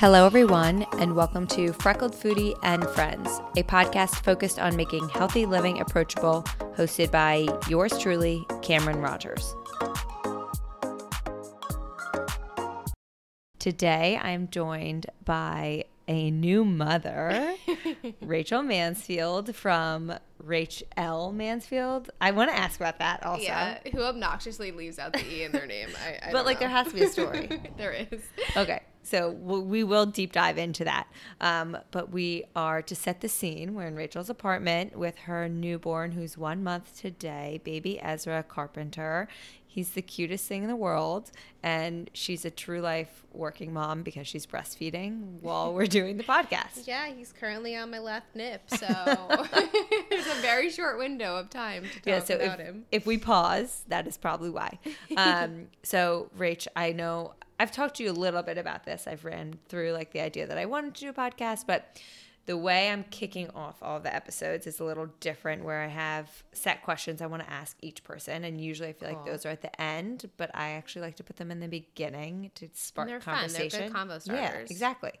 Hello, everyone, and welcome to Freckled Foodie and Friends, a podcast focused on making healthy living approachable, hosted by yours truly, Cameron Rogers. Today, I am joined by a new mother, Rachel Mansfield from Rachel Mansfield. I want to ask about that also. Yeah, who obnoxiously leaves out the e in their name? I, I but like, know. there has to be a story. there is. Okay, so we'll, deep dive into that. Um, but we are to set the scene. We're in Rachel's apartment with her newborn, who's one month today, baby Ezra Carpenter. He's the cutest thing in the world, and she's a true life working mom because she's breastfeeding while we're doing the podcast. Yeah, he's currently on my left nip, so there's a very short window of time to talk Yeah, so about if, him. if we pause, that is probably why. Um, so, Rach, I know I've talked to you a little bit about this. I've ran through like the idea that I wanted to do a podcast, but the way I'm kicking off all the episodes is a little different where I have set questions I want to ask each person. And usually I feel like those are at the end, but I actually like to put them in the beginning to spark they're fun. They're good conversation. combo Yeah, exactly.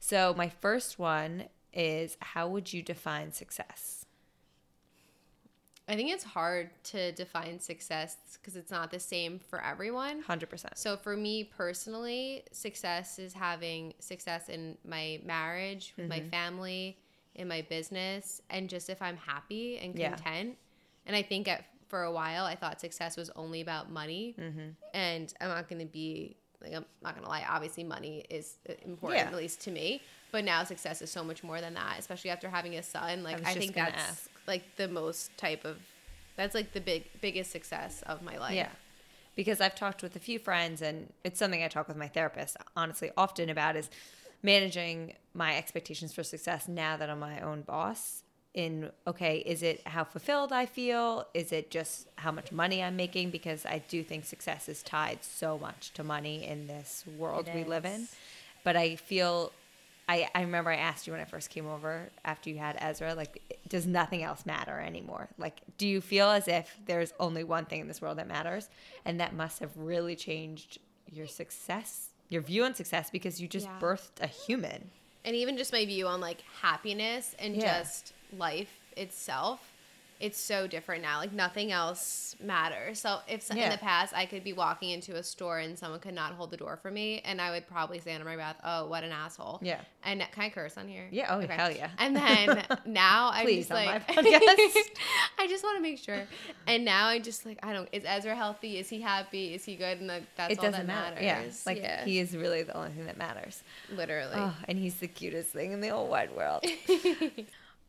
So, my first one is how would you define success? I think it's hard to define success because it's not the same for everyone. 100%. So for me personally, success is having success in my marriage, with Mm-hmm. my family, in my business, and just if I'm happy and Yeah. content. And I think at, for a while, I thought success was only about money. Mm-hmm. And I'm not going to be like I'm not going to lie. Obviously, money is uh, important, Yeah. at least to me. But now success is so much more than that, especially after having a son. Like I, just think that's ask. Like the most type of that's like the big biggest success of my life. Yeah. Because I've talked with a few friends, and it's something I talk with my therapist honestly often about is managing my expectations for success now that I'm my own boss. In okay, is it how fulfilled I feel? Is it just how much money I'm making? Because I do think success is tied so much to money in this world It we live in. But I feel I, I remember I asked you when I first came over after you had Ezra, like, does nothing else matter anymore? Like, do you feel as if there's only one thing in this world that matters? And that must have really changed your success, your view on success, because you just Yeah. birthed a human. and even just my view on like happiness and Yeah. just life itself it's so different now like nothing else matters so if Yeah. in the past i could be walking into a store and someone could not hold the door for me and i would probably say under my breath oh what an asshole Yeah. and can i curse on here Yeah, oh, hell yeah. and then now i'm Please, just like i just want to make sure and now i just like i don't is ezra healthy is he happy is he good and like that's it all doesn't that matter. matters Yeah. Like, he is really the only thing that matters. literally Oh, and he's the cutest thing in the whole wide world.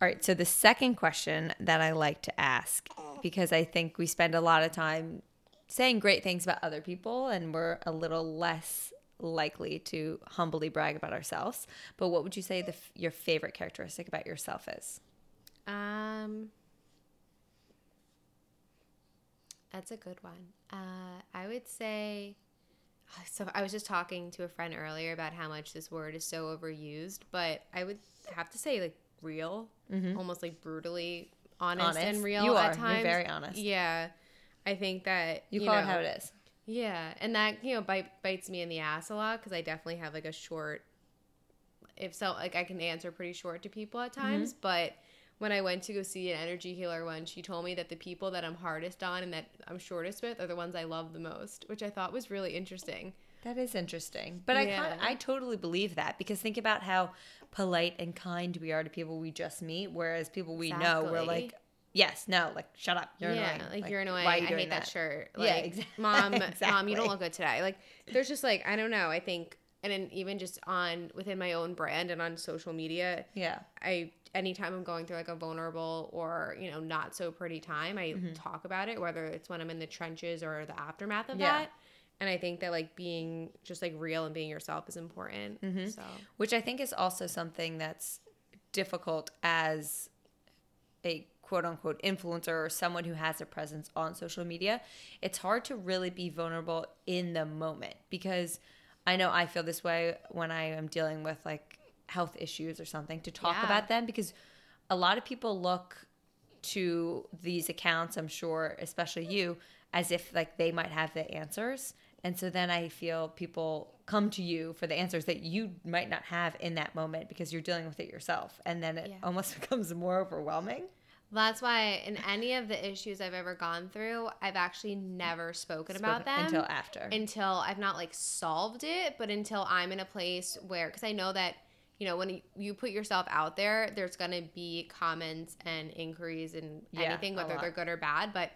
All right. So the second question that I like to ask, because I think we spend a lot of time saying great things about other people, and we're a little less likely to humbly brag about ourselves. But what would you say the your favorite characteristic about yourself is? Um, that's a good one. Uh, I would say. So I was just talking to a friend earlier about how much this word is so overused, but I would have to say like real, almost like brutally honest, Mm-hmm. Honest. and real You at are. You're very honest. Yeah, I think that You, you call it know, how it is. yeah, and that you know bite, bites me in the ass a lot because I definitely have like a short. If so, like I can answer pretty short to people at times, but when I went to go see an energy healer once, she told me that the people that I'm hardest on and that I'm shortest with are the ones I love the most, which I thought was really interesting. That is interesting. But I Yeah. kind I totally believe that because think about how polite and kind we are to people we just meet, whereas people we know we're like, yes, no, like shut up, you're yeah, annoying. like, you're annoying. Why you I hate that, that? shirt. Yeah, Like, exact- mom, mom, you don't look good today. Like, there's just like I don't know. I think, and then even just on within my own brand and on social media, Yeah. I anytime I'm going through like a vulnerable or you know not so pretty time, I Mm-hmm. talk about it, whether it's when I'm in the trenches or the aftermath of Yeah. that. And I think that like being just like real and being yourself is important. Mm-hmm. So Which I think is also something that's difficult as a quote unquote influencer or someone who has a presence on social media. It's hard to really be vulnerable in the moment because I know I feel this way when I am dealing with like health issues or something to talk Yeah. about them because a lot of people look to these accounts, I'm sure, especially you, as if like they might have the answers. And so then I feel people come to you for the answers that you might not have in that moment because you're dealing with it yourself. And then it Yeah. almost becomes more overwhelming. That's why in any of the issues I've ever gone through, I've actually never spoken, about Spoken- them until after. until I've not like solved it, but until I'm in a place where because I know that you know when you- put yourself out there, there's gonna be comments and inquiries and Yeah, anything whether they're good or bad. But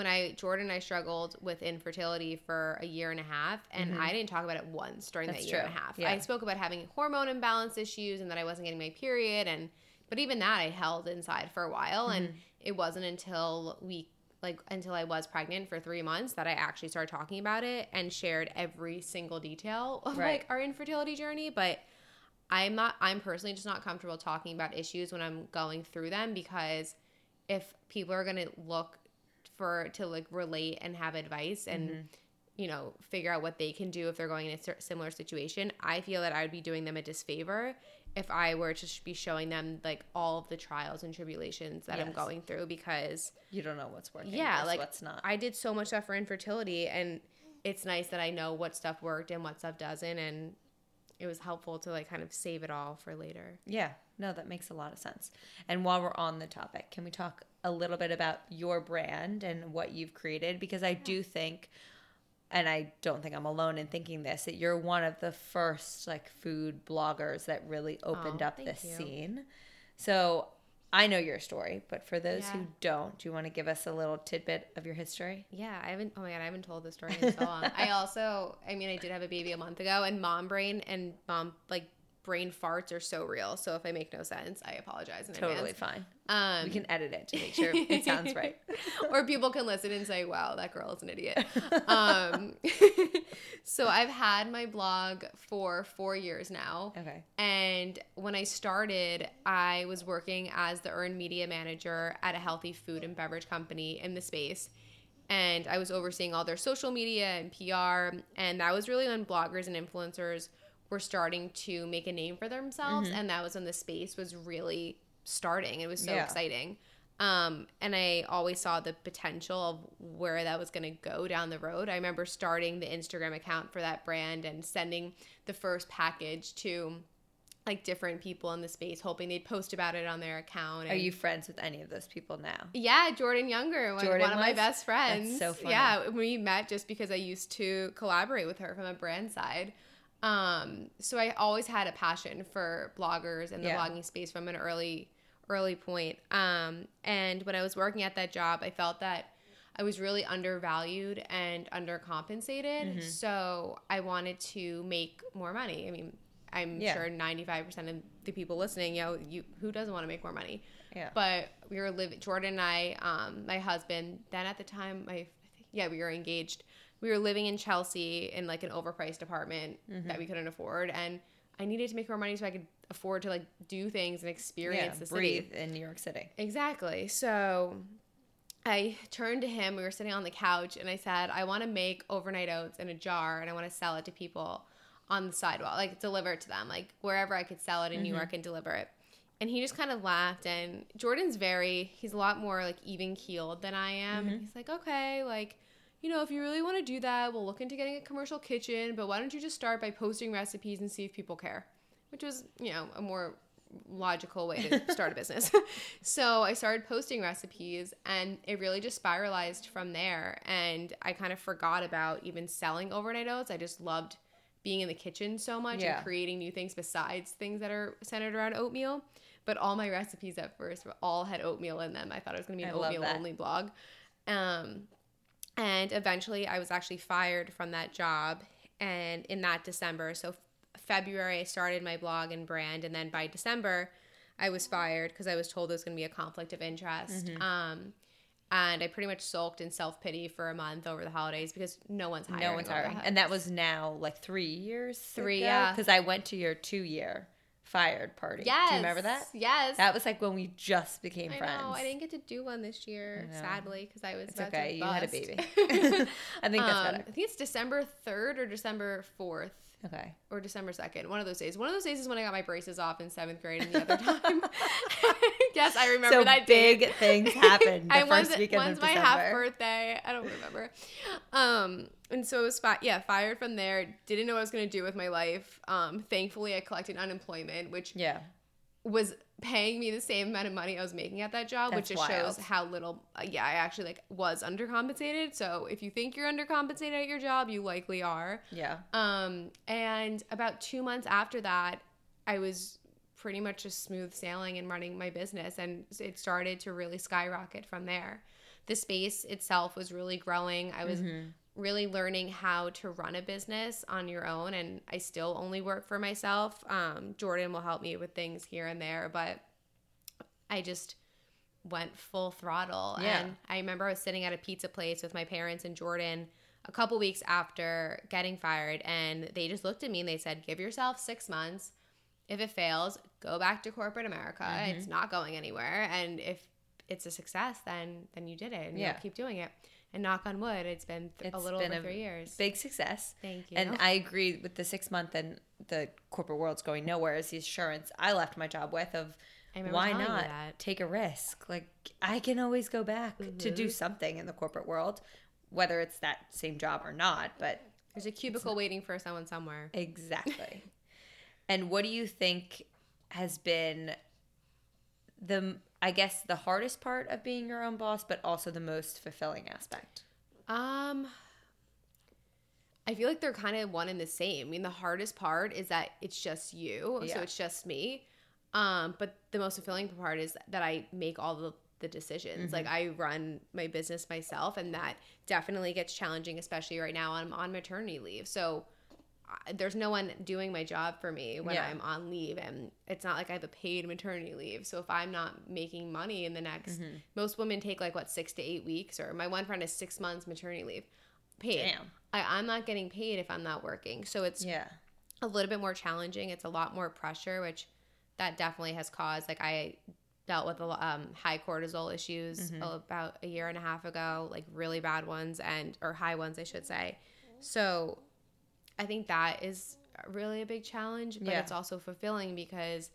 when I Jordan and I struggled with infertility for a year and a half, and I didn't talk about it once during Mm-hmm. That's that year and a half. Yeah. I spoke about having hormone imbalance issues and that I wasn't getting my period, and but even that I held inside for a while, Mm-hmm. and it wasn't until we like until I was pregnant for three months that I actually started talking about it and shared every single detail of Right. like our infertility journey. But I'm not I'm personally just not comfortable talking about issues when I'm going through them because if people are gonna look for to like relate and have advice and mm-hmm. you know figure out what they can do if they're going in a similar situation i feel that i would be doing them a disfavor if i were to be showing them like all of the trials and tribulations that i'm going through because you don't know what's working. yeah like what's not. i did so much stuff for infertility and it's nice that i know what stuff worked and what stuff doesn't and it was helpful to like kind of save it all for later Yeah, no, that makes a lot of sense. And while we're on the topic, can we talk a little bit about your brand and what you've created? Because I do think, and I don't think I'm alone in thinking this, that you're one of the first like food bloggers that really opened Oh, up this you. scene. So I know your story, but for those Yeah. who don't, do you want to give us a little tidbit of your history? Yeah, I haven't. Oh my god, I haven't told this story in so long. I also, I mean, I did have a baby a month ago, and mom brain and mom like brain farts are so real. So if I make no sense, I apologize in Totally advance. fine. Um, We can edit it to make sure it sounds right. or people can listen and say, "Wow, that girl is an idiot." um, so I've had my blog for four years now. Okay. And when I started, I was working as the earned media manager at a healthy food and beverage company in the space. And I was overseeing all their social media and PR. And that was really when bloggers and influencers were starting to make a name for themselves. Mm-hmm. And that was when the space was really starting. It was so Yeah. exciting. Um, and I always saw the potential of where that was going to go down the road. I remember starting the Instagram account for that brand and sending the first package to like different people in the space, hoping they'd post about it on their account. Are you friends with any of those people now? Yeah, Jordan Younger, like Jordan one of my best friends. so funny. Yeah, we met just because I used to collaborate with her from a brand side. Um, so I always had a passion for bloggers and the Yeah. blogging space from an early early point. Um, and when I was working at that job, I felt that I was really undervalued and undercompensated. Mm-hmm. So I wanted to make more money. I mean, I'm Yeah. sure 95% of the people listening, you know, you who doesn't want to make more money? Yeah. But we were living. Jordan and I, um, my husband, then at the time, my yeah, we were engaged. We were living in Chelsea in like an overpriced apartment Mm-hmm. that we couldn't afford, and I needed to make more money so I could afford to like do things and yeah, experience the city. breathe in New York City. Exactly. So I turned to him. We were sitting on the couch, and I said, I want to make overnight oats in a jar, and I want to sell it to people on the sidewalk, like deliver it to them, like wherever I could sell it in New York and deliver it. And he just kind of laughed. And Jordan's very, he's a lot more like even keeled than I am. And he's like, okay, like, you know, if you really want to do that, we'll look into getting a commercial kitchen, but why don't you just start by posting recipes and see if people care? Which was, you know, a more logical way to start a business. so I started posting recipes and it really just spiralized from there. And I kind of forgot about even selling overnight oats. I just loved being in the kitchen so much Yeah. and creating new things besides things that are centered around oatmeal. But all my recipes at first were all had oatmeal in them. I thought it was going to be an I oatmeal only blog. Um, and eventually I was actually fired from that job. And in that December, so February, I started my blog and brand. And then by December, I was fired because I was told there was going to be a conflict of interest. Mm-hmm. Um, and I pretty much sulked in self pity for a month over the holidays because no one's hiring. No one's hiring. And that was now like three years. Three, yeah. Because I went to your two year fired party. Yes. Do you remember that? Yes. That was like when we just became I friends. know. I didn't get to do one this year, sadly, because I was It's okay. You had a baby. I think that's Um, better. I think it's December 3rd or December 4th Okay. or December 2nd. One of those days. One of those days is when I got my braces off in seventh grade, and the other time, yes, I remember so that big date. things happened the I first was, weekend one's my half birthday. I don't remember. Um, and so it was fi- yeah, fired from there. Didn't know what I was gonna do with my life. Um, thankfully, I collected unemployment, which Yeah. was paying me the same amount of money I was making at that job, which That's just shows how little. Uh, yeah, I actually like was undercompensated. So if you think you're undercompensated at your job, you likely are. Yeah. Um, and about two months after that, I was pretty much just smooth sailing and running my business, and it started to really skyrocket from there. The space itself was really growing. I was really learning how to run a business on your own, and I still only work for myself. Um, Jordan will help me with things here and there, but I just went full throttle. Yeah. And I remember I was sitting at a pizza place with my parents and Jordan a couple weeks after getting fired, and they just looked at me and they said, Give yourself six months. If it fails, go back to corporate America. Mm-hmm. It's not going anywhere. And if it's a success, then then you did it and Yeah. you'll keep doing it. And knock on wood, it's been th- a little been over three years. Big success. Thank you. And I agree with the six month and the corporate world's going nowhere is the assurance I left my job with of why not take a risk? Like I can always go back to do Mm-hmm. something in the corporate world, whether it's that same job or not. But There's a cubicle waiting for someone somewhere. exactly. And what do you think has been the I guess the hardest part of being your own boss, but also the most fulfilling aspect? Um, I feel like they're kind of one and the same. I mean, the hardest part is that it's just you, so it's just me. Um, but the most fulfilling part is that I make all the the decisions. Like I run my business myself, and that definitely gets challenging, especially right now. I'm on maternity leave, so there's no one doing my job for me when Yeah. I'm on leave, and it's not like I have a paid maternity leave. So if I'm not making money in the next, Mm-hmm. most women take like what six to eight weeks, or my one friend has six months maternity leave paid. Damn. I, I'm not getting paid if I'm not working. So it's Yeah. a little bit more challenging. It's a lot more pressure, which that definitely has caused. Like I dealt with um, high cortisol issues about a year and a half ago, like really bad ones and or high ones, I should say. So I think that is really a big challenge, but Yeah. it's also fulfilling because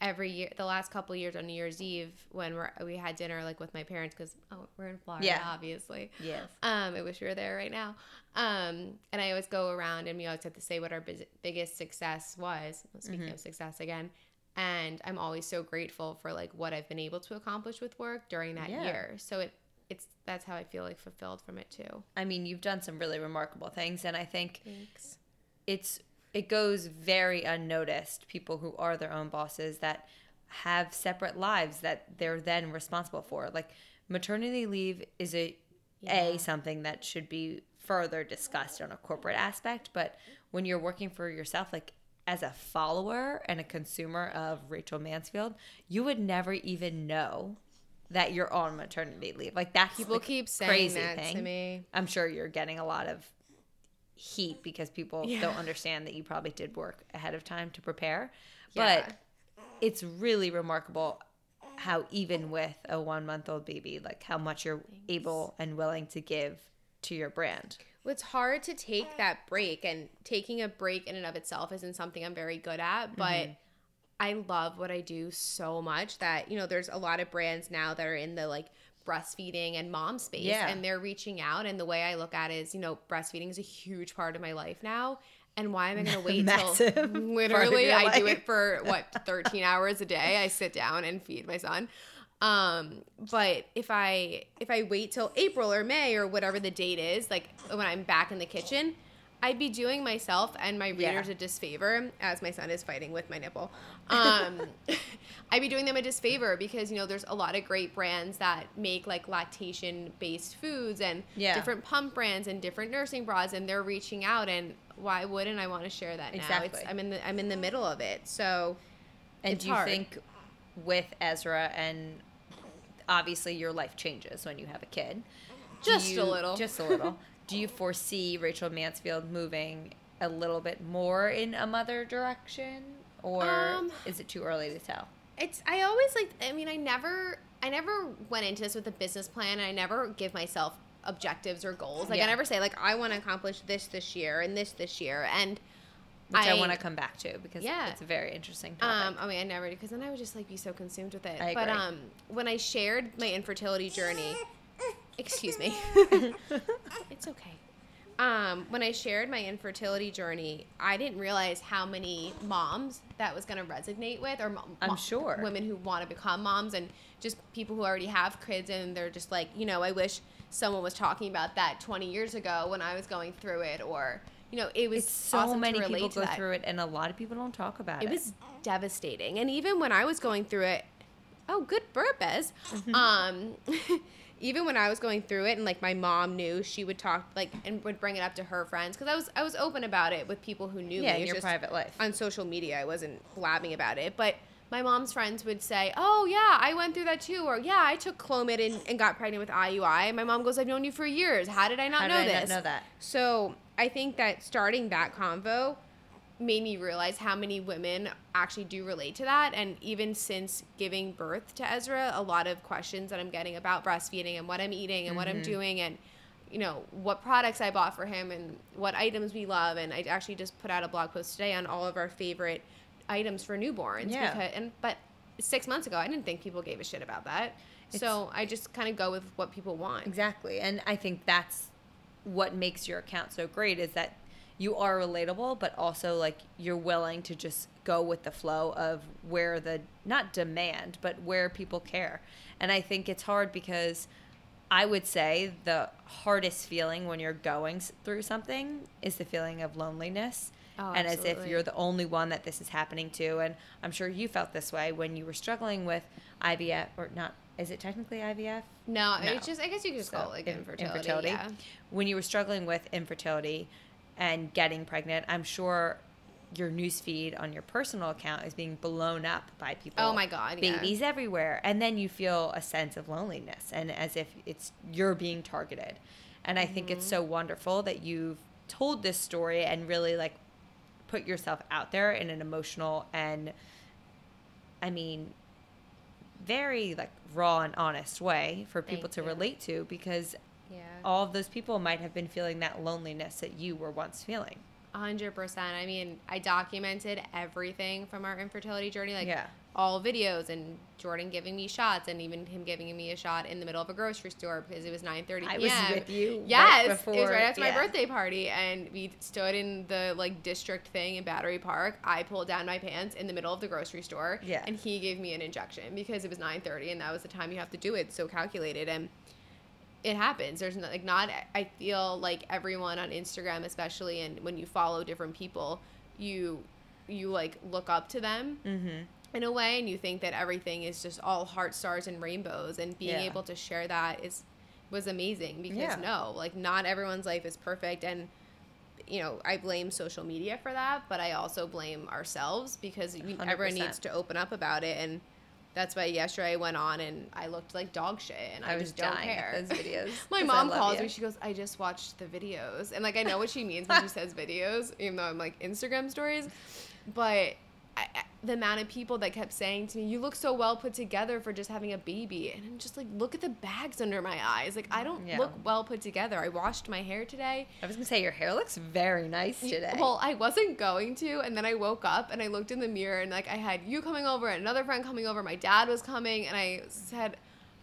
every year, the last couple of years on New Year's Eve, when we're, we had dinner like with my parents, because oh, we're in Florida, Yeah. obviously. Yes. Um, I wish we were there right now. Um, and I always go around and we always have to say what our biz- biggest success was. Speaking Mm-hmm. of success again, and I'm always so grateful for like what I've been able to accomplish with work during that Yeah. year. So it it's that's how I feel like fulfilled from it too. I mean, you've done some really remarkable things, and I think Thanks. it's it goes very unnoticed. People who are their own bosses that have separate lives that they're then responsible for. Like maternity leave is a a something that should be further discussed on a corporate aspect, but when you're working for yourself, like as a follower and a consumer of Rachel Mansfield, you would never even know that you're on maternity leave. Like that's People the keep saying crazy that thing. to me. I'm sure you're getting a lot of heat because people Yeah. don't understand that you probably did work ahead of time to prepare. Yeah. But it's really remarkable how even with a one month old baby, like how much you're able and willing to give to your brand. Well, It's hard to take that break, and taking a break in and of itself isn't something I'm very good at, but Mm-hmm. I love what I do so much that, you know, there's a lot of brands now that are in the like breastfeeding and mom space, Yeah. and they're reaching out. And the way I look at it is, you know, breastfeeding is a huge part of my life now. And why am I going to wait till literally I do it for what 13 hours a day? I sit down and feed my son. Um, but if I if I wait till April or May or whatever the date is, like when I'm back in the kitchen, I'd be doing myself and my Yeah. readers a disfavor, as my son is fighting with my nipple. Um, I'd be doing them a disfavor because you know there's a lot of great brands that make like lactation based foods and Yeah. different pump brands and different nursing bras, and they're reaching out. And why wouldn't I want to share that now? It's, Exactly. I'm in the I'm in the middle of it, so And It's do you hard. think with Ezra and obviously your life changes when you have a kid? Just a little. Just a little. do you foresee Rachel Mansfield moving a little bit more in a mother direction? Or Um, is it too early to tell? it's i always like i mean i never i never went into this with a business plan and i never give myself objectives or goals like Yeah. i never say like i want to accomplish this this year and this this year and which I, I- want to come back to because Yeah. it's a very interesting topic. Um, I mean, I never do because then I would just like be so consumed with it. I But um, when I shared my infertility journey, excuse me, it's okay. Um, when I shared my infertility journey, I didn't realize how many moms that was going to resonate with, or mo- I'm sure. women who want to become moms, and just people who already have kids, and they're just like, you know, I wish someone was talking about that 20 years ago when I was going through it, or you know, it was it's so awesome many people go that. through it, and a lot of people don't talk about it. It was devastating. And even when I was going through it, oh, good burp, Ez. Mm-hmm. Um, even when I was going through it, and like my mom knew, she would talk like and would bring it up to her friends because I was I was open about it with people who knew yeah, me. in It's your just private life. on social media, I wasn't blabbing about it, but. My mom's friends would say, "Oh yeah, I went through that too," or "Yeah, I took Clomid and, and got pregnant with IUI." And my mom goes, "I've known you for years. How did I not How know did I this?" not know that? So I think that starting that convo made me realize how many women actually do relate to that. And even since giving birth to Ezra, a lot of questions that I'm getting about breastfeeding and what I'm eating and what I'm Mm-hmm. doing and you know what products I bought for him and what items we love. And I actually just put out a blog post today on all of our favorite items for newborns. Yeah. Because, and but six months ago, I didn't think people gave a shit about that. so I just kind of go with what people want. Exactly. And I think that's what makes your account so great is that you are relatable, but also like you're willing to just go with the flow of where the not demand, but where people care. And I think it's hard because I would say the hardest feeling when you're going through something is the feeling of loneliness. Oh, and as if you're the only one that this is happening to. And I'm sure you felt this way when you were struggling with IVF, or not, is it technically IVF? No, No. it's just I guess you could just call it like in- infertility. Yeah. When you were struggling with infertility and getting pregnant, I'm sure your newsfeed on your personal account is being blown up by people. Oh my God, yeah. Babies everywhere. And then you feel a sense of loneliness and as if it's you're being targeted. And I think it's Mm-hmm. so wonderful that you've told this story and really like put yourself out there in an emotional and I mean very like raw and honest way for people Thank to you. relate to because Yeah. all of those people might have been feeling that loneliness that you were once feeling. A hundred percent. I mean, I documented everything from our infertility journey, like Yeah. all videos, and Jordan giving me shots, and even him giving me a shot in the middle of a grocery store because it was nine thirty p.m. I was with you right Yes, it was right after yeah. my birthday party, and we stood in the like district thing in Battery Park. I pulled down my pants in the middle of the grocery store, Yeah. and he gave me an injection because it was nine thirty, and that was the time you have to do it. So calculated, and it happens. There's not, like not. I feel like everyone on Instagram, especially, and when you follow different people, you you like look up to them Mm-hmm. in a way, and you think that everything is just all heart stars and rainbows, and being Yeah. able to share that is was amazing because Yeah. no, like not everyone's life is perfect, and you know I blame social media for that, but I also blame ourselves because we, everyone needs to open up about it and. That's why yesterday I went on and I looked like dog shit, and I, I was just don't dying care. those videos. My mom calls you. me. She goes, "I just watched the videos," and like I know what she means when she says videos, even though I'm like Instagram stories. But I, I- the amount of people that kept saying to me, "You look so well put together for just having a baby," and I'm just like, "Look at the bags under my eyes. Like I don't Yeah. look well put together. I washed my hair today. I was gonna say your hair looks very nice today. Well, I wasn't going to, and then I woke up and I looked in the mirror and like I had you coming over and another friend coming over. My dad was coming, and I said,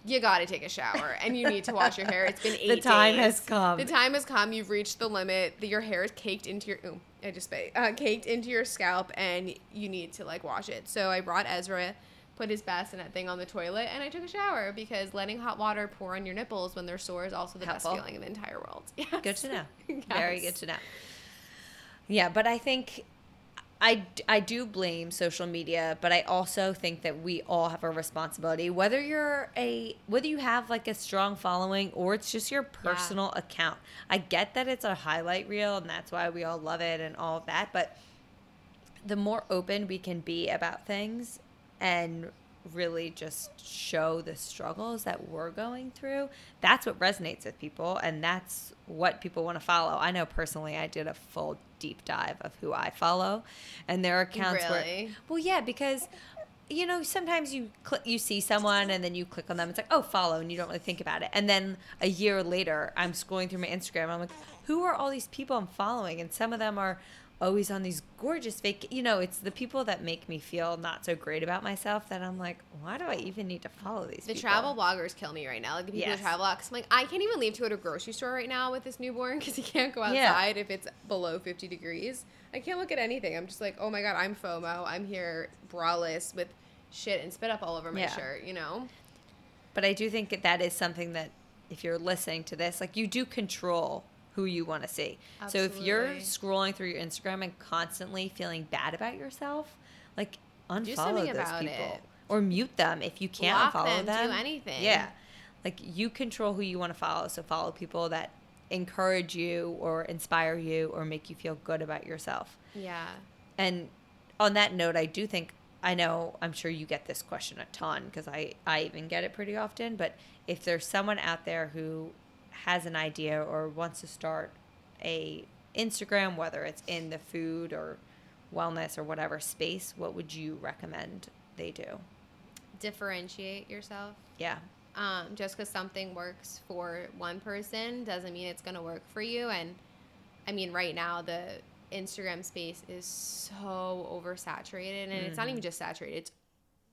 "You got to take a shower and you need to wash your hair. It's been eight the time days. has come. The time has come. You've reached the limit. That your hair is caked into your. Ooh, I just spit. Uh, caked into your scalp, and you need to like wash it. So I brought Ezra, put his bassinet thing on the toilet, and I took a shower because letting hot water pour on your nipples when they're sore is also the Helpful. best feeling in the entire world. Yes. Good to know. Very good to know. Yeah, but I think I, I do blame social media, but I also think that we all have a responsibility. Whether you're a whether you have like a strong following or it's just your personal account. I get that it's a highlight reel and that's why we all love it and all of that, but the more open we can be about things and really just show the struggles that we're going through, that's what resonates with people and that's what people want to follow. I know personally I did a full deep dive of who I follow and there are accounts where Really? Well, yeah, because you know, sometimes you click, you see someone and then you click on them. It's like, oh, follow, and you don't really think about it. And then a year later, I'm scrolling through my Instagram. I'm like, who are all these people I'm following? And some of them are always on these gorgeous vac you know it's the people that make me feel not so great about myself that i'm like why do i even need to follow these The people? travel bloggers kill me right now. Like the people Yes. who travel out. Cause I'm like, I can't even leave to go to a grocery store right now with this newborn because he can't go Yeah. outside if it's below 50 degrees. I can't look at anything. I'm just like, oh my god, I'm FOMO. I'm here braless with shit and spit up all over my Yeah. shirt. You know? but i do think that that is something that if you're listening to this like you do control who you want to see so if you're scrolling through your instagram and constantly feeling bad about yourself like unfollow those people it. or mute them if you can't Block follow them, them do anything. yeah like you control who you want to follow so follow people that encourage you or inspire you or make you feel good about yourself Yeah. and on that note, I do think I know I'm sure you get this question a ton because I I even get it pretty often. But if there's someone out there who has an idea or wants to start a Instagram, whether it's in the food or wellness or whatever space, what would you recommend they do? Differentiate yourself. Yeah, um, just because something works for one person doesn't mean it's going to work for you. And I mean, right now, the Instagram space is so oversaturated. And it's not even just saturated, it's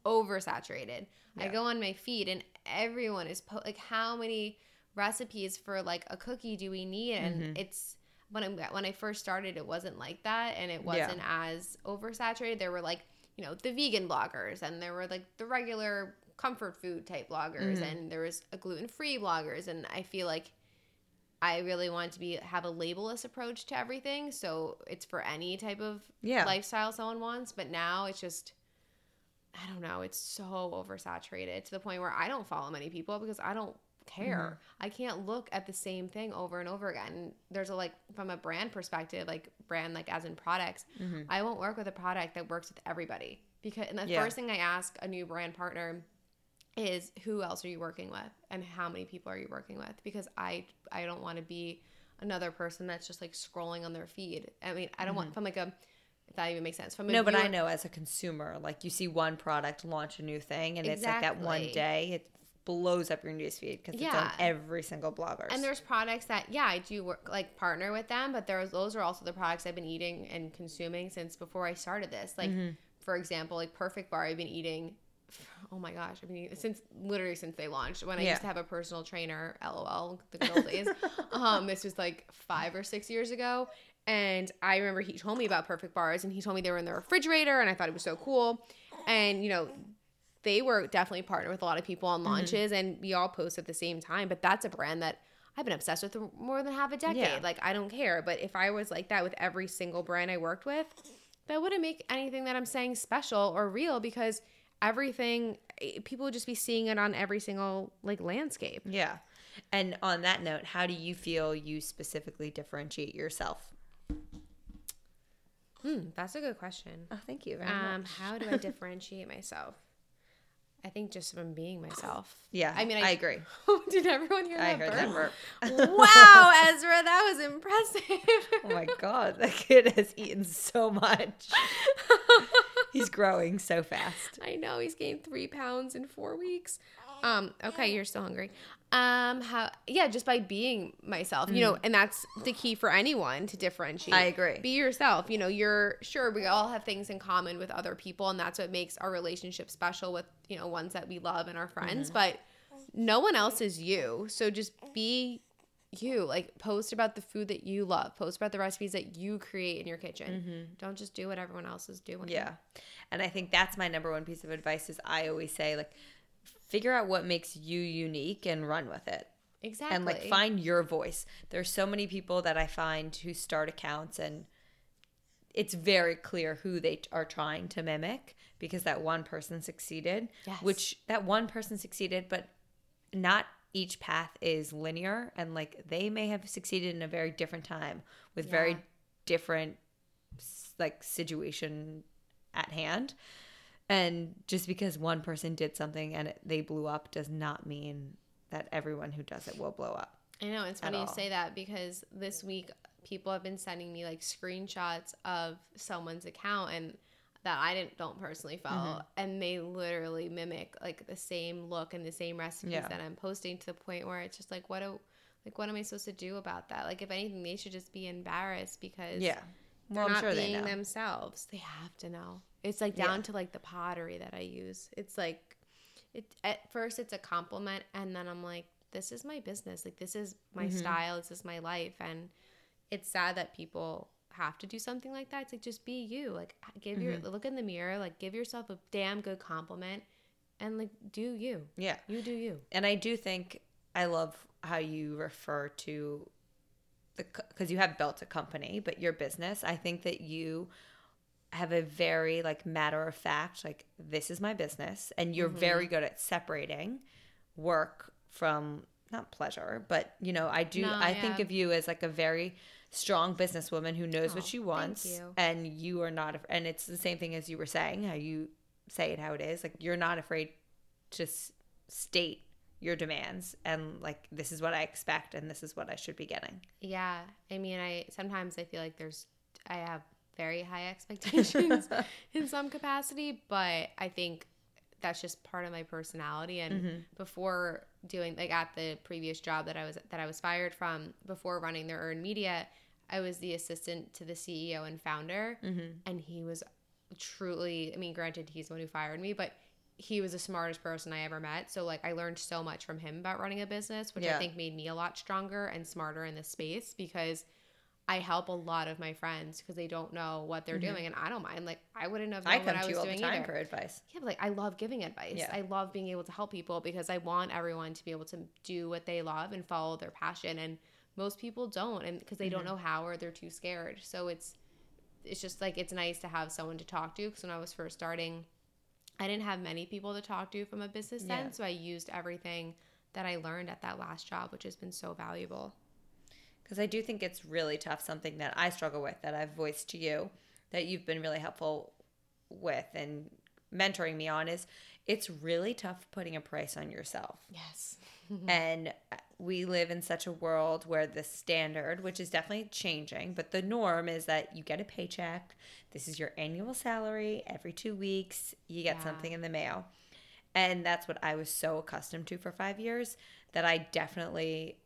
oversaturated. I go on my feed and everyone is po- like, how many recipes for like a cookie do we need? And mm-hmm. it's when I when I first started, it wasn't like that, and it wasn't as oversaturated. There were like you know the vegan bloggers, and there were like the regular comfort food type bloggers, mm-hmm. and there was a gluten free bloggers, and I feel like I really want to be have a labelless approach to everything, so it's for any type of Yeah. lifestyle someone wants. But now it's just I don't know, it's so oversaturated to the point where I don't follow many people because I don't care. I can't look at the same thing over and over again. There's a like from a brand perspective, like brand like as in products, I won't work with a product that works with everybody because and the Yeah. first thing I ask a new brand partner is who else are you working with and how many people are you working with because I I don't want to be another person that's just like scrolling on their feed. I mean, I don't want from like a if that even makes sense. From Mm-hmm. no, but I know as a consumer, like you see one product launch a new thing, and it's like that one day it blows up your newsfeed because it's on every single blogger. And there's products that, yeah, I do work like partner with them, but there's those are also the products I've been eating and consuming since before I started this. Like, Mm-hmm. for example, like Perfect Bar, I've been eating. Oh my gosh, I've been eating since literally since they launched. When I Yeah. used to have a personal trainer, lol, the good old days. um, this was like five or six years ago, and I remember he told me about Perfect Bars, and he told me they were in the refrigerator, and I thought it was so cool. And you know, they were definitely partnered with a lot of people on launches and we all post at the same time but that's a brand that i've been obsessed with for more than half a decade Yeah. like i don't care but if i was like that with every single brand i worked with that wouldn't make anything that i'm saying special or real because everything eh, people would just be seeing it on every single like landscape Yeah. And on that note, how do you feel you specifically differentiate yourself? hmm, that's a good question Oh, thank you very um much. how do i differentiate myself i think just from being myself Yeah, i mean I agree. did everyone hear I that I heard that burp. wow, Ezra, that was impressive. oh my god, that kid has eaten so much. He's growing so fast. I know he's gained three pounds in four weeks. Um, okay, you're still hungry. Um, how? Yeah, just by being myself, you know, and that's the key for anyone to differentiate. I agree. Be yourself. You know, you're sure we all have things in common with other people, and that's what makes our relationship special with you know ones that we love and our friends. But no one else is you, so just be you. Like post about the food that you love. Post about the recipes that you create in your kitchen. Don't just do what everyone else is doing. Yeah. And I think that's my number one piece of advice is I always say like figure out what makes you unique and run with it. exactly. and like find your voice. There's so many people that I find who start accounts and it's very clear who they are trying to mimic because that one person succeeded, Yes. which that one person succeeded, but not each path is linear and like they may have succeeded in a very different time with Yeah. very different like situation at hand. And just because one person did something and it, they blew up does not mean that everyone who does it will blow up. I know it's funny you say that because this week people have been sending me like screenshots of someone's account and that I didn't don't personally follow Mm-hmm. and they literally mimic like the same look and the same recipes Yeah. that I'm posting to the point where it's just like what do like what am I supposed to do about that? Like if anything they should just be embarrassed because Yeah. They're I'm not sure they being know. themselves. They have to know. It's like Yeah. down to like the pottery that I use. It's like it at first it's a compliment and then I'm like this is my business. Like this is my Mm-hmm. style. This is my life and it's sad that people have to do something like that. It's like just be you. Like give your Mm-hmm. look in the mirror, like give yourself a damn good compliment and like do you. Yeah. You do you. And I do think I love how you refer to because you have built a company, but your business. I think that you have a very like matter of fact, like this is my business, and you're Mm-hmm. very good at separating work from not pleasure, but you know, I do. No, I think of you as like a very strong businesswoman who knows Oh, what she wants, you. and you are not. And it's the same thing as you were saying, how you say it how it is. Like you're not afraid to s- state your demands and like this is what I expect and this is what I should be getting. Yeah. I mean, I sometimes I feel like there's I have very high expectations in some capacity, but I think that's just part of my personality and Mm-hmm. before doing like at the previous job that I was that I was fired from before running their earned media, I was the assistant to the CEO and founder Mm-hmm. and he was truly I mean, granted he's the one who fired me, but he was the smartest person I ever met. So like I learned so much from him about running a business, which Yeah. I think made me a lot stronger and smarter in this space because I help a lot of my friends because they don't know what they're doing, and I don't mind. Like I wouldn't have known Mm-hmm. I come what I to was you all the doing time either. for advice. Yeah, but like I love giving advice. Yeah. I love being able to help people because I want everyone to be able to do what they love and follow their passion. And most people don't, and because they don't Mm-hmm. know how or they're too scared. So it's it's just like it's nice to have someone to talk to. Because when I was first starting, I didn't have many people to talk to from a business Yeah. sense. So I used everything that I learned at that last job, which has been so valuable. Because I do think it's really tough, something that I struggle with that I've voiced to you that you've been really helpful with and mentoring me on is it's really tough putting a price on yourself. Yes. and uh, we live in such a world where the standard, which is definitely changing, but the norm is that you get a paycheck. This is your annual salary. Every two weeks, you get Yeah. something in the mail. And that's what I was so accustomed to for five years that I definitely,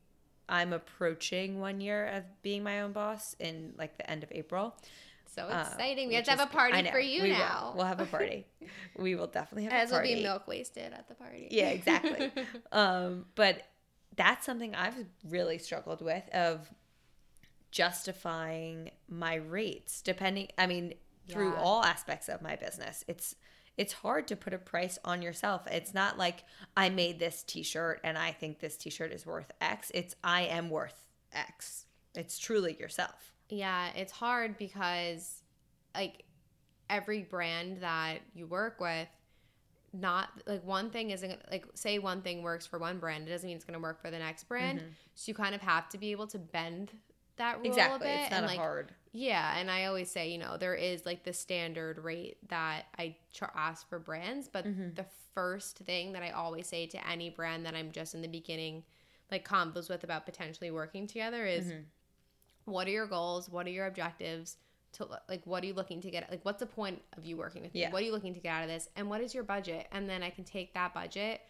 I'm approaching one year of being my own boss in like the end of April. So uh, exciting. we have to have a party know, for you we now. Will. We'll have a party. we will definitely have As a party. As will be milk wasted at the party. Yeah, exactly. um, but that's something I've really struggled with of justifying my rates depending I mean through Yeah. all aspects of my business. It's it's hard to put a price on yourself. It's not like I made this t-shirt and I think this t-shirt is worth X. It's I am worth X. It's truly yourself. Yeah, it's hard because like every brand that you work with not like one thing isn't like say one thing works for one brand it doesn't mean it's going to work for the next brand so you kind of have to be able to bend that rule Mm-hmm. Exactly. a bit It's not and like hard. yeah and i always say you know there is like the standard rate that i ask for brands but Mm-hmm. the first thing that i always say to any brand that i'm just in the beginning like combos with about potentially working together is Mm-hmm. What are your goals? What are your objectives? To like what are you looking to get like what's the point of you working with me? Yeah. what are you looking to get out of this? And what is your budget? And then i can take that budget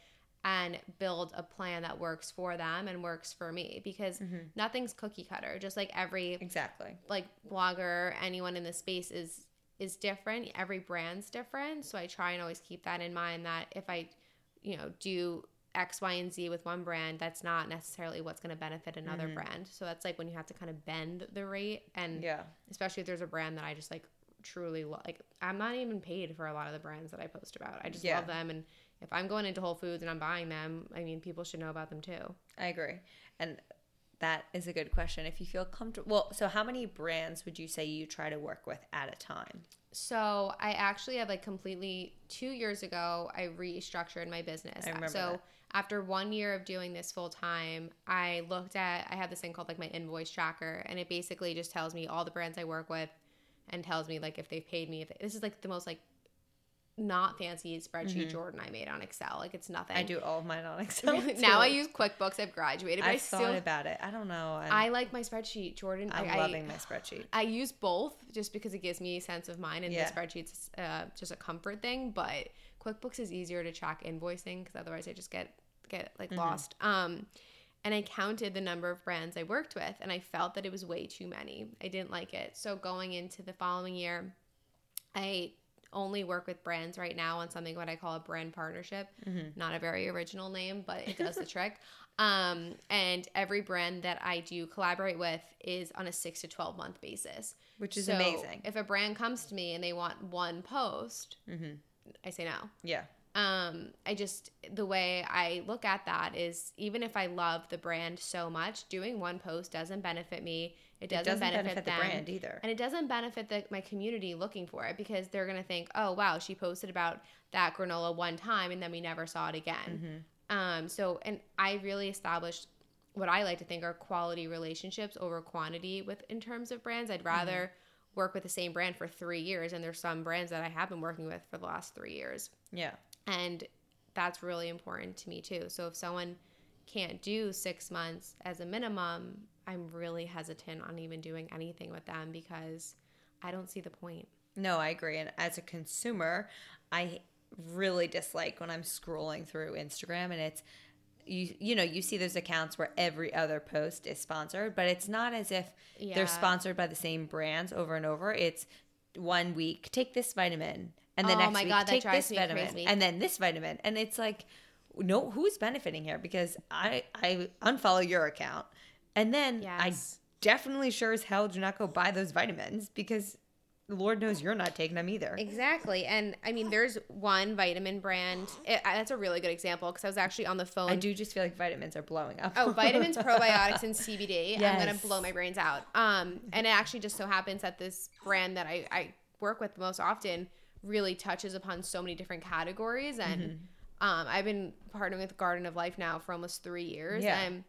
and build a plan that works for them and works for me because Mm-hmm. nothing's cookie cutter. Just like every Exactly. like blogger anyone in the space is is different. Every brand's different. So i try and always keep that in mind that if i you know do x y and z with one brand that's not necessarily what's going to benefit another mm-hmm. brand so that's like when you have to kind of bend the rate and Yeah. especially if there's a brand that i just like truly lo- like i'm not even paid for a lot of the brands that i post about i just Yeah. love them and if i'm going into whole foods and i'm buying them i mean people should know about them too I agree. And that is a good question. If you feel comfortable, well, so how many brands would you say you try to work with at a time? So I actually have like completely two years ago I restructured my business. I remember so that. After one year of doing this full time, I looked at I have this thing called like my invoice tracker, and it basically just tells me all the brands I work with, and tells me like if they've paid me. If this is like the most like not fancy spreadsheet Jordan I made on Excel. Like it's nothing. Mm-hmm. I do all of mine on Excel. now I use QuickBooks. I've graduated, but I thought still about it. I don't know. I'm, I like my spreadsheet, Jordan. I'm I, loving I, my spreadsheet. I use both just because it gives me a sense of mine, and Yeah. the spreadsheet's uh, just a comfort thing. But QuickBooks is easier to track invoicing because otherwise I just get get like Mm-hmm. lost. Um, and I counted the number of brands I worked with and I felt that it was way too many. I didn't like it. So going into the following year, I only work with brands right now on something what I call a brand partnership. Mm-hmm. Not a very original name, but it does the trick. Um, and every brand that I do collaborate with is on a six to 12 month basis. Which is So amazing. If a brand comes to me and they want one post, Mm-hmm. I say no Yeah. um i just the way i look at that is even if i love the brand so much doing one post doesn't benefit me it doesn't, it doesn't benefit, benefit, the them brand either. and it doesn't benefit the, my community looking for it because they're going to think oh wow she posted about that granola one time and then we never saw it again Mm-hmm. um so and i really established what i like to think are quality relationships over quantity with in terms of brands i'd rather work with the same brand for three years and there's some brands that i have been working with for the last three years Yeah. and that's really important to me too. So if someone can't do six months as a minimum, I'm really hesitant on even doing anything with them because I don't see the point. No, I agree. And as a consumer, I really dislike when I'm scrolling through Instagram and it's you you know, you see those accounts where every other post is sponsored, but it's not as if Yeah. they're sponsored by the same brands over and over. It's one week, take this vitamin, and the Oh next my week, God, take this vitamin, crazy. and then this vitamin, and it's like, no, who's benefiting here? Because I I unfollow your account, and then I definitely sure as hell do not go buy those vitamins because Lord knows you're not taking them either. Exactly. And I mean, there's one vitamin brand. It, that's a really good example because I was actually on the phone. I do just feel like vitamins are blowing up. Oh, vitamins, probiotics, and CBD. I'm gonna blow my brains out. Um, and it actually just so happens that this brand that I, I work with most often really touches upon so many different categories. And Mm-hmm. um, I've been partnering with Garden of Life now for almost three years. Yeah. And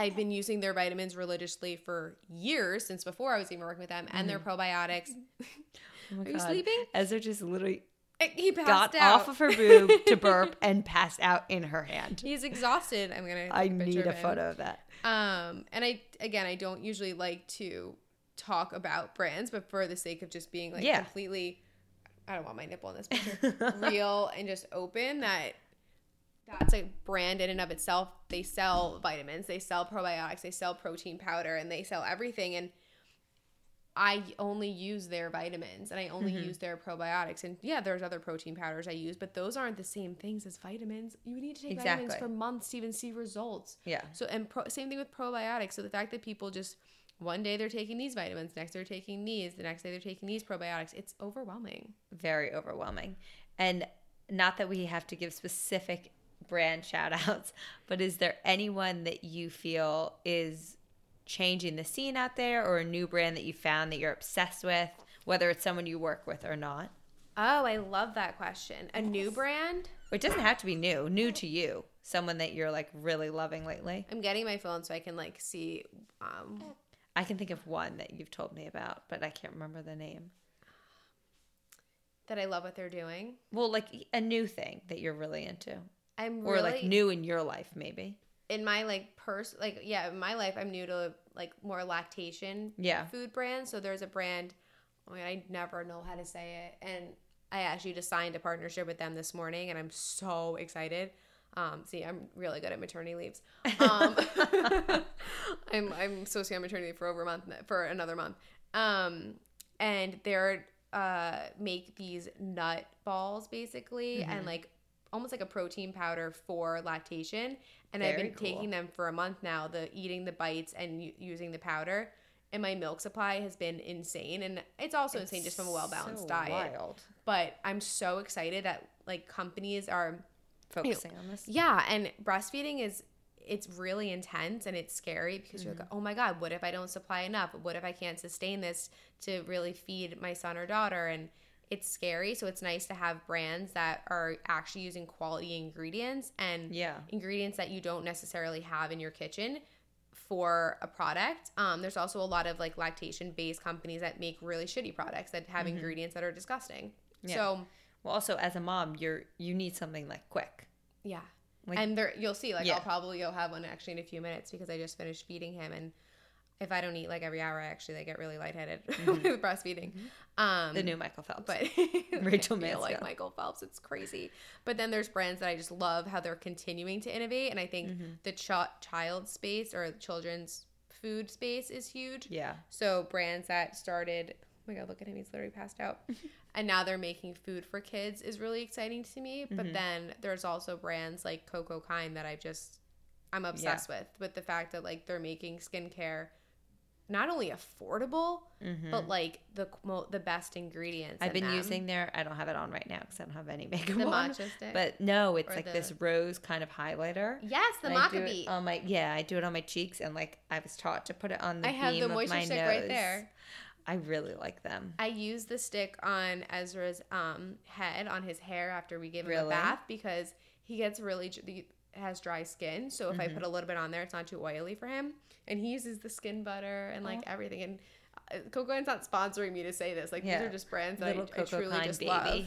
I've been using their vitamins religiously for years since before I was even working with them, and their probiotics. Oh Are you God. sleeping? Ezra just literally He passed got out. off of her boob to burp and passed out in her hand. He's exhausted. I'm gonna. I need a photo of that. Um, and I again, I don't usually like to talk about brands, but for the sake of just being like Yeah. completely, I don't want my nipple in this picture, real and just open. That that's a brand in and of itself. They sell vitamins, they sell probiotics, they sell protein powder, and they sell everything. And I only use their vitamins and I only Mm-hmm. use their probiotics. And yeah, there's other protein powders I use, but those aren't the same things as vitamins. You need to take vitamins for months to even see results. Yeah. So and pro- same thing with probiotics. So the fact that people just one day they're taking these vitamins, next they're taking these, the next day they're taking these probiotics. It's overwhelming. Very overwhelming. And not that we have to give specific brand shout outs, but is there anyone that you feel is changing the scene out there or a new brand that you found that you're obsessed with, whether it's someone you work with or not? Oh, I love that question. A new brand? It doesn't have to be new, new to you. Someone that you're like really loving lately. I'm getting my phone so I can like see um I can think of one that you've told me about, but I can't remember the name. that I love what they're doing. Well, like a new thing that you're really into, I'm or like new in your life, maybe. in my like purse like yeah, in my life I'm new to like more lactation Yeah. food brands. So there's a brand I mean I never know how to say it and I actually just signed a partnership with them this morning and I'm so excited. Um, see, I'm really good at maternity leaves. Um, I'm I'm supposed to be on maternity leave for over a month for another month. Um, and they're uh make these nut balls basically Mm-hmm. and like almost like a protein powder for lactation. And I've been cool. taking them for a month now. The eating the bites and u- using the powder. And my milk supply has been insane, and it's also insane just from a well balanced So diet. Wild. But I'm so excited that like companies are Focusing on this. yeah, and breastfeeding is it's really intense and it's scary because you're like, Mm-hmm. oh my god, what if I don't supply enough? What if I can't sustain this to really feed my son or daughter? And it's scary. So it's nice to have brands that are actually using quality ingredients and Yeah. ingredients that you don't necessarily have in your kitchen for a product. Um, there's also a lot of like lactation based companies that make really shitty products that have ingredients that are disgusting. Mm-hmm. Yeah. So Well, also as a mom, you're you need something like quick. Yeah. Like- and there you'll see, like Yeah. I'll probably go have one actually in a few minutes because I just finished feeding him and if I don't eat like every hour, I actually like get really lightheaded with breastfeeding. Um, The new Michael Phelps. but Rachel I like. Michael Phelps. It's crazy. But then there's brands that I just love how they're continuing to innovate, and I think Mm-hmm. the ch- child space or children's food space is huge. yeah. So brands that started, oh my god, look at him, he's literally passed out. and now they're making food for kids is really exciting to me. Mm-hmm. But then there's also brands like Coco Kind that I just I'm obsessed with with the fact that like they're making skincare not only affordable but like the mo- the best ingredients. Mm-hmm. I've in been them. using their. I don't have it on right now because I don't have any makeup The on. matcha stick? But no, it's Or like the- this rose kind of highlighter. Yes, the maca on my yeah, I do it on my cheeks and like I was taught to put it on the I have the of moisture stick nose. right there. I really like them. I use the stick on Ezra's um, head on his hair after we give him a bath because he gets really he has dry skin. So if Mm-hmm. I put a little bit on there, it's not too oily for him. And he uses the skin butter and like everything. And uh, Coco Kind's not sponsoring me to say this. Like Yeah. these are just brands that I, I truly just baby. love.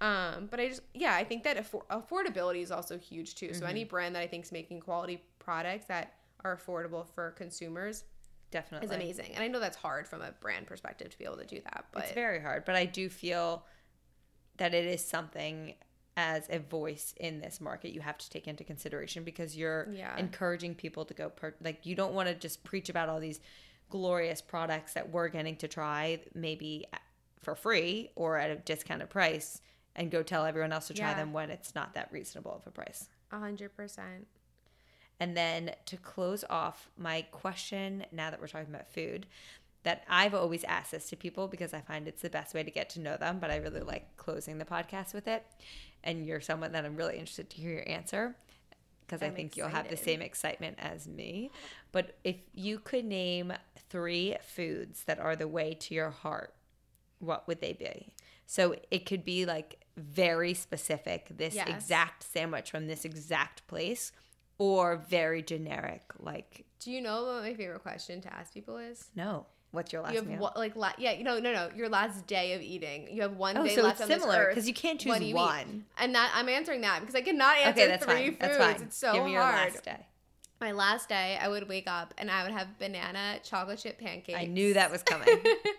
Um, but I just yeah, I think that affor- affordability is also huge too. So Mm-hmm. any brand that I think is making quality products that are affordable for consumers Definitely. is amazing. And I know that's hard from a brand perspective to be able to do that. But It's very hard, but I do feel that it is something as a voice in this market you have to take into consideration because you're Yeah. encouraging people to go per- like you don't want to just preach about all these glorious products that we're getting to try maybe uh, for free or at a discounted price and go tell everyone else to try Yeah. them when it's not that reasonable of a price. a hundred percent. And then to close off, my question now that we're talking about food, that I've always asked this to people because I find it's the best way to get to know them, but I really like closing the podcast with it. And you're someone that I'm really interested to hear your answer because I think you'll have the same excitement as me. But if you could name three foods that are the way to your heart, what would they be? So it could be like very specific, this Yes. exact sandwich from this exact place, or very generic, like Do you know what my favorite question to ask people is? no. What's your last you have meal? what, like la- yeah, you know, no, no, your last day of eating. You have one Oh, day so left it's on similar, because you can't choose you eat? one. And that I'm answering that because I cannot answer okay, that's three fine. foods. That's fine. It's so Give me your hard. last day. My last day, I would wake up and I would have banana chocolate chip pancakes. I knew that was coming.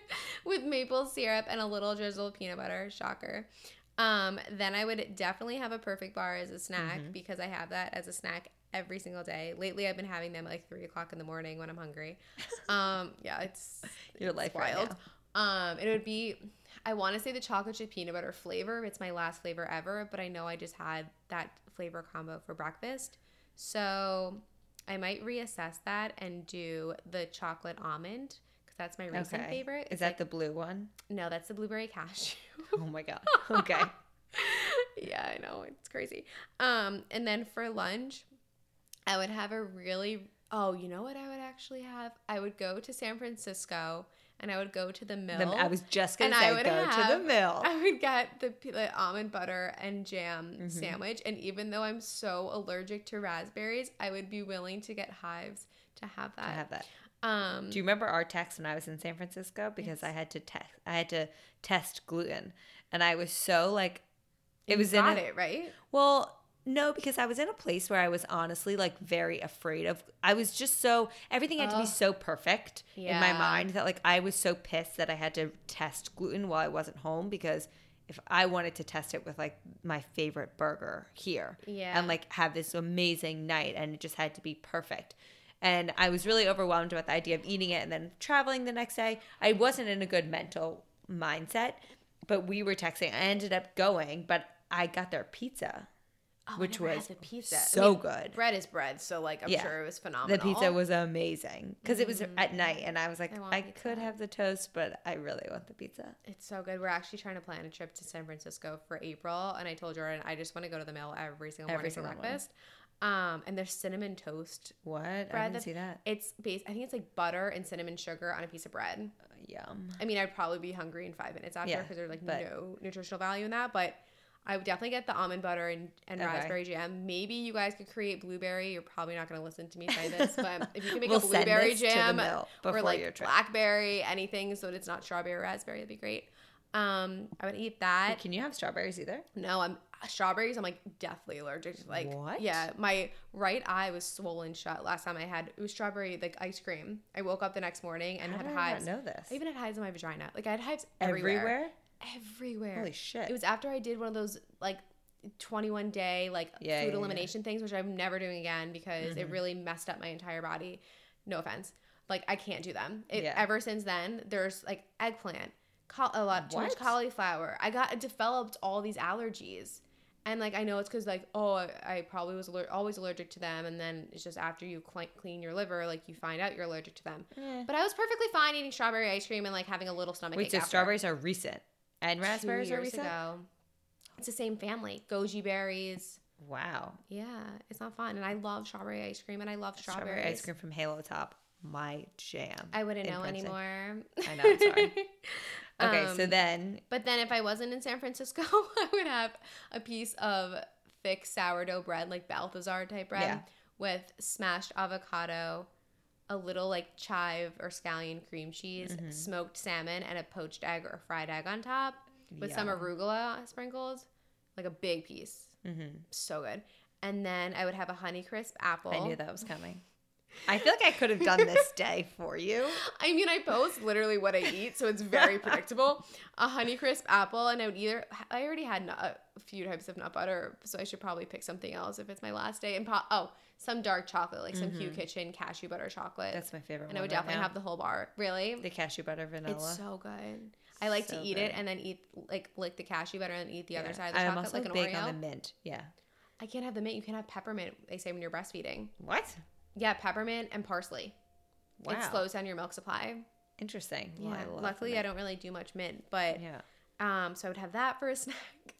with maple syrup and a little drizzle of peanut butter. Shocker. Um, then I would definitely have a perfect bar as a snack Mm-hmm. because I have that as a snack every single day. Lately, I've been having them at like three o'clock in the morning when I'm hungry. Um, yeah, it's Your it's life right now. Um, it would be, I want to say the chocolate chip peanut butter flavor. It's my last flavor ever, but I know I just had that flavor combo for breakfast, so I might reassess that and do the chocolate almond that's my recent Okay. favorite. Is that like- the blue one? no, that's the blueberry cashew. Oh my god. Okay. yeah, I know it's crazy. Um, and then for lunch, I would have a really oh, you know what I would actually have? I would go to San Francisco and I would go to the mill. The- I was just gonna and say I would go to the have- mill. I would get the, the almond butter and jam Mm-hmm. sandwich, and even though I'm so allergic to raspberries, I would be willing to get hives to have I that. have that. Um, Do you remember our text when I was in San Francisco? Because I had to test. I had to test gluten, and I was so like, it you was in a, it right. Well, no, because I was in a place where I was honestly like very afraid of. I was just so everything had to be so perfect in my mind that like I was so pissed that I had to test gluten while I wasn't home because if I wanted to test it with like my favorite burger here Yeah. and like have this amazing night and it just had to be perfect. And I was really overwhelmed with the idea of eating it and then traveling the next day. I wasn't in a good mental mindset, but we were texting. I ended up going, but I got their pizza Oh, which was the pizza. I so mean, good. Bread is bread, so like I'm Yeah. sure it was phenomenal. The pizza was amazing because it was mm-hmm. at night, and I was like, I I, could have the toast, but I really want the pizza. It's so good. We're actually trying to plan a trip to San Francisco for April, and I told Jordan I just want to go to the mill every single Every morning single for morning. Um, and there's cinnamon toast. What? I didn't see that. It's based. I think it's like butter and cinnamon sugar on a piece of bread. Yum. I mean, I'd probably be hungry in five minutes after Yeah, because there's like but- no nutritional value in that. But I would definitely get the almond butter and, and Okay. raspberry jam. Maybe you guys could create blueberry. You're probably not going to listen to me say this, but if you can make We'll a blueberry this to the jam or like blackberry, anything, so that it's not strawberry or raspberry, that'd be great. Um, I would eat that. Can you have strawberries either? No, I'm strawberries. I'm like deathly allergic to. Like What? Yeah, my right eye was swollen shut last time I had it was strawberry like ice cream. I woke up the next morning and How had did I hives. know this? I even had hives in my vagina. Like I had hives everywhere. Everywhere? Everywhere. Holy shit. It was after I did one of those like 21 day like Yeah, food yeah, yeah. elimination things, which I'm never doing again because Mm-hmm. it really messed up my entire body. No offense. Like I can't do them. It, Yeah. Ever since then, there's like eggplant, a lot too much cauliflower. I got developed all these allergies. And like I know it's because like oh I, I probably was aller- always allergic to them and then it's just after you cl- clean your liver like you find out you're allergic to them. But I was perfectly fine eating strawberry ice cream and like having a little stomach Wait, so after. strawberries are recent and raspberries are recent? ago. It's the same family. Goji berries. Wow. Yeah, it's not fun. And I love strawberry ice cream and I love strawberries. Strawberry ice cream from Halo Top. My jam. I wouldn't know Princeton. anymore. I know, I'm sorry. Okay, so Um, then But then if I wasn't in San Francisco, I would have a piece of thick sourdough bread, like Balthazar type bread, Yeah. with smashed avocado, a little like chive or scallion cream cheese, Mm-hmm. smoked salmon, and a poached egg or fried egg on top with some arugula sprinkles, like a big piece. Mhm. So good. And then I would have a Honeycrisp apple. I knew that was coming. I feel like I could have done this day for you. I mean, I post literally what I eat, so it's very predictable. A Honeycrisp apple, and I would either. I already had a few types of nut butter, so I should probably pick something else if it's my last day. And pro- oh, some dark chocolate, like some Hu Kitchen cashew butter chocolate. Mm-hmm. That's my favorite and I would definitely have the whole bar. Really, the cashew butter vanilla. it's so good. I like So to eat it and then eat like lick the cashew butter and eat the other side of the I'm chocolate also like an big Oreo. on the mint. Yeah. I can't have the mint. You can't have peppermint. They say when you're breastfeeding. What? Yeah, peppermint and parsley. Wow. It slows down your milk supply. Interesting. Yeah. Well, I Luckily, I don't really do much mint, but Yeah. um, so I would have that for a snack.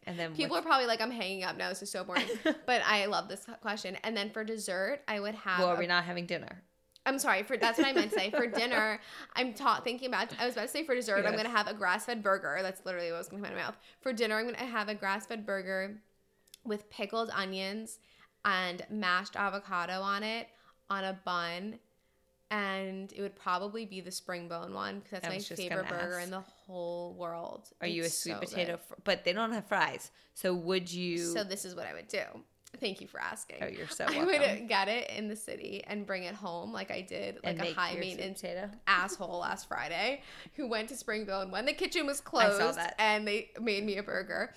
And then People are probably like, I'm hanging up now. This is so boring. but I love this question. And then for dessert, I would have. well, are we not having dinner? I'm sorry for that's what I meant to say. For dinner, I'm ta- thinking about. I was about to say for dessert, I'm gonna have a grass-fed burger. That's literally what was going to come out of my mouth. For dinner, I'm gonna have a grass-fed burger with pickled onions and mashed avocado on it on a bun. And it would probably be the Springbone one because that's my favorite burger ask. in the whole world. Are you a sweet so potato? Fr- but they don't have fries. So would you? So this is what I would do. Thank you for asking. oh, you're so I would get it in the city and bring it home like I did, like a high maintenance potato. asshole last Friday who went to Springbone and when the kitchen was closed and they made me a burger.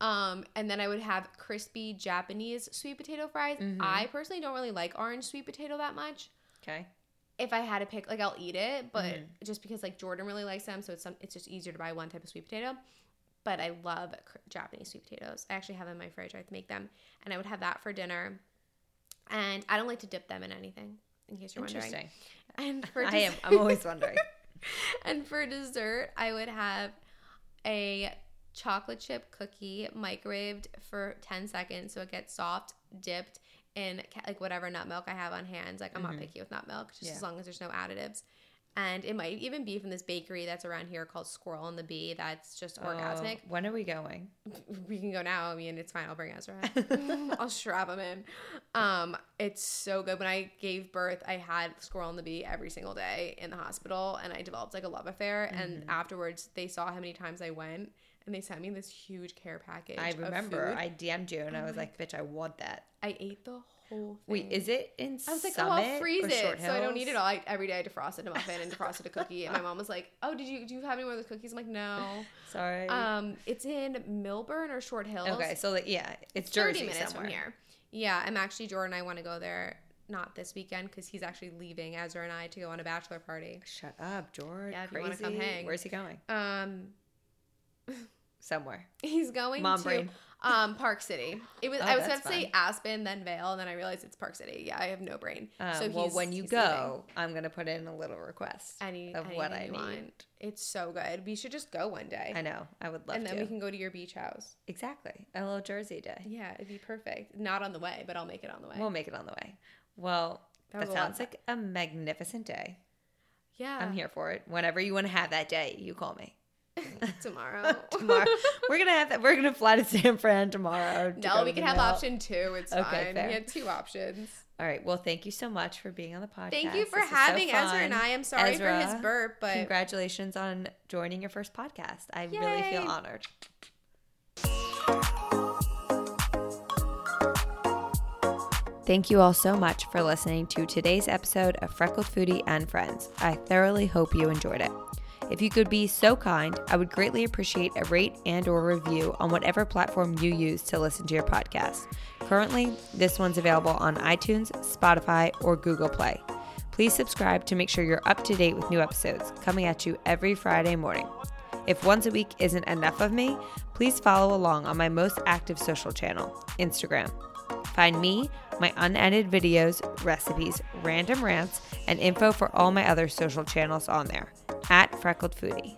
Um, and then I would have crispy Japanese sweet potato fries. Mhm. I personally don't really like orange sweet potato that much. Okay. If I had to pick, like I'll eat it, but Mhm. just because like Jordan really likes them, so it's some, it's just easier to buy one type of sweet potato. But I love Japanese sweet potatoes. I actually have them in my fridge. I have to make them, and I would have that for dinner. And I don't like to dip them in anything, in case you're wondering. Interesting. And for I am. I'm always wondering. and for dessert, I would have a chocolate chip cookie microwaved for 10 seconds so it gets soft, dipped in like whatever nut milk I have on hand. Like I'm not Mhm. picky with nut milk, just Yeah. as long as there's no additives. And it might even be from this bakery that's around here called Squirrel and the Bee. That's just orgasmic. Oh, when are we going? We can go now. I mean, it's fine. I'll bring Ezra. I'll strap him in. Um, it's so good. When I gave birth, I had Squirrel and the Bee every single day in the hospital, and I developed like a love affair. And Mm-hmm. afterwards, they saw how many times I went, and they sent me this huge care package. I remember. I DM'd you and I was like, "Bitch, I want that." I ate the whole thing. Wait, is it in I was like, Summit oh, I'll freeze it, so I don't need it all. I, every day I defrosted a muffin and defrosted a cookie, and my mom was like, "Oh, did you do you have any more of those cookies?" I'm like, "No." Sorry. Um, it's in Millburn or Short Hills. okay, so like, yeah, it's 30 Jersey minutes somewhere. from here. Yeah, I'm actually Jordan. I want to go there. Not this weekend because he's actually leaving Ezra and I to go on a bachelor party. Shut up, George. Yeah, if you Crazy. wanna come hang. Where's he going? Um, Somewhere. he's going Mom to brain. Um Park City. It was Oh, I was about that's to say. Aspen, then Vail, and then I realized it's Park City. Yeah, I have no brain. Uh, so well, when you go, I'm gonna put in a little request any of what I need. want. It's so good. We should just go one day, I know. I would love and then to. we can go to your beach house. exactly a little Jersey day. Yeah, it'd be perfect. Not on the way, but I'll make it on the way. We'll make it on the way. Well, That that, a sounds like a magnificent day. yeah, I'm here for it. Whenever you want to have that day, you call me. tomorrow. tomorrow. We're gonna have that. We're gonna fly to San Fran tomorrow. to no, we can have option two. It's Okay, fine. fair. We had two options. All right. Well, thank you so much for being on the podcast. Thank you for This is so having Ezra and I. I'm sorry for Ezra, his burp, but Congratulations on joining your first podcast. I really feel honored. Thank you all so much for listening to today's episode of Freckled Foodie and Friends. I thoroughly hope you enjoyed it. If you could be so kind, I would greatly appreciate a rate and or review on whatever platform you use to listen to your podcast. Currently, this one's available on iTunes, Spotify, or Google Play. Please subscribe to make sure you're up to date with new episodes coming at you every Friday morning. If once a week isn't enough of me, please follow along on my most active social channel, Instagram. Find me, my unedited videos, recipes, random rants, and info for all my other social channels on there at Freckled Foodie.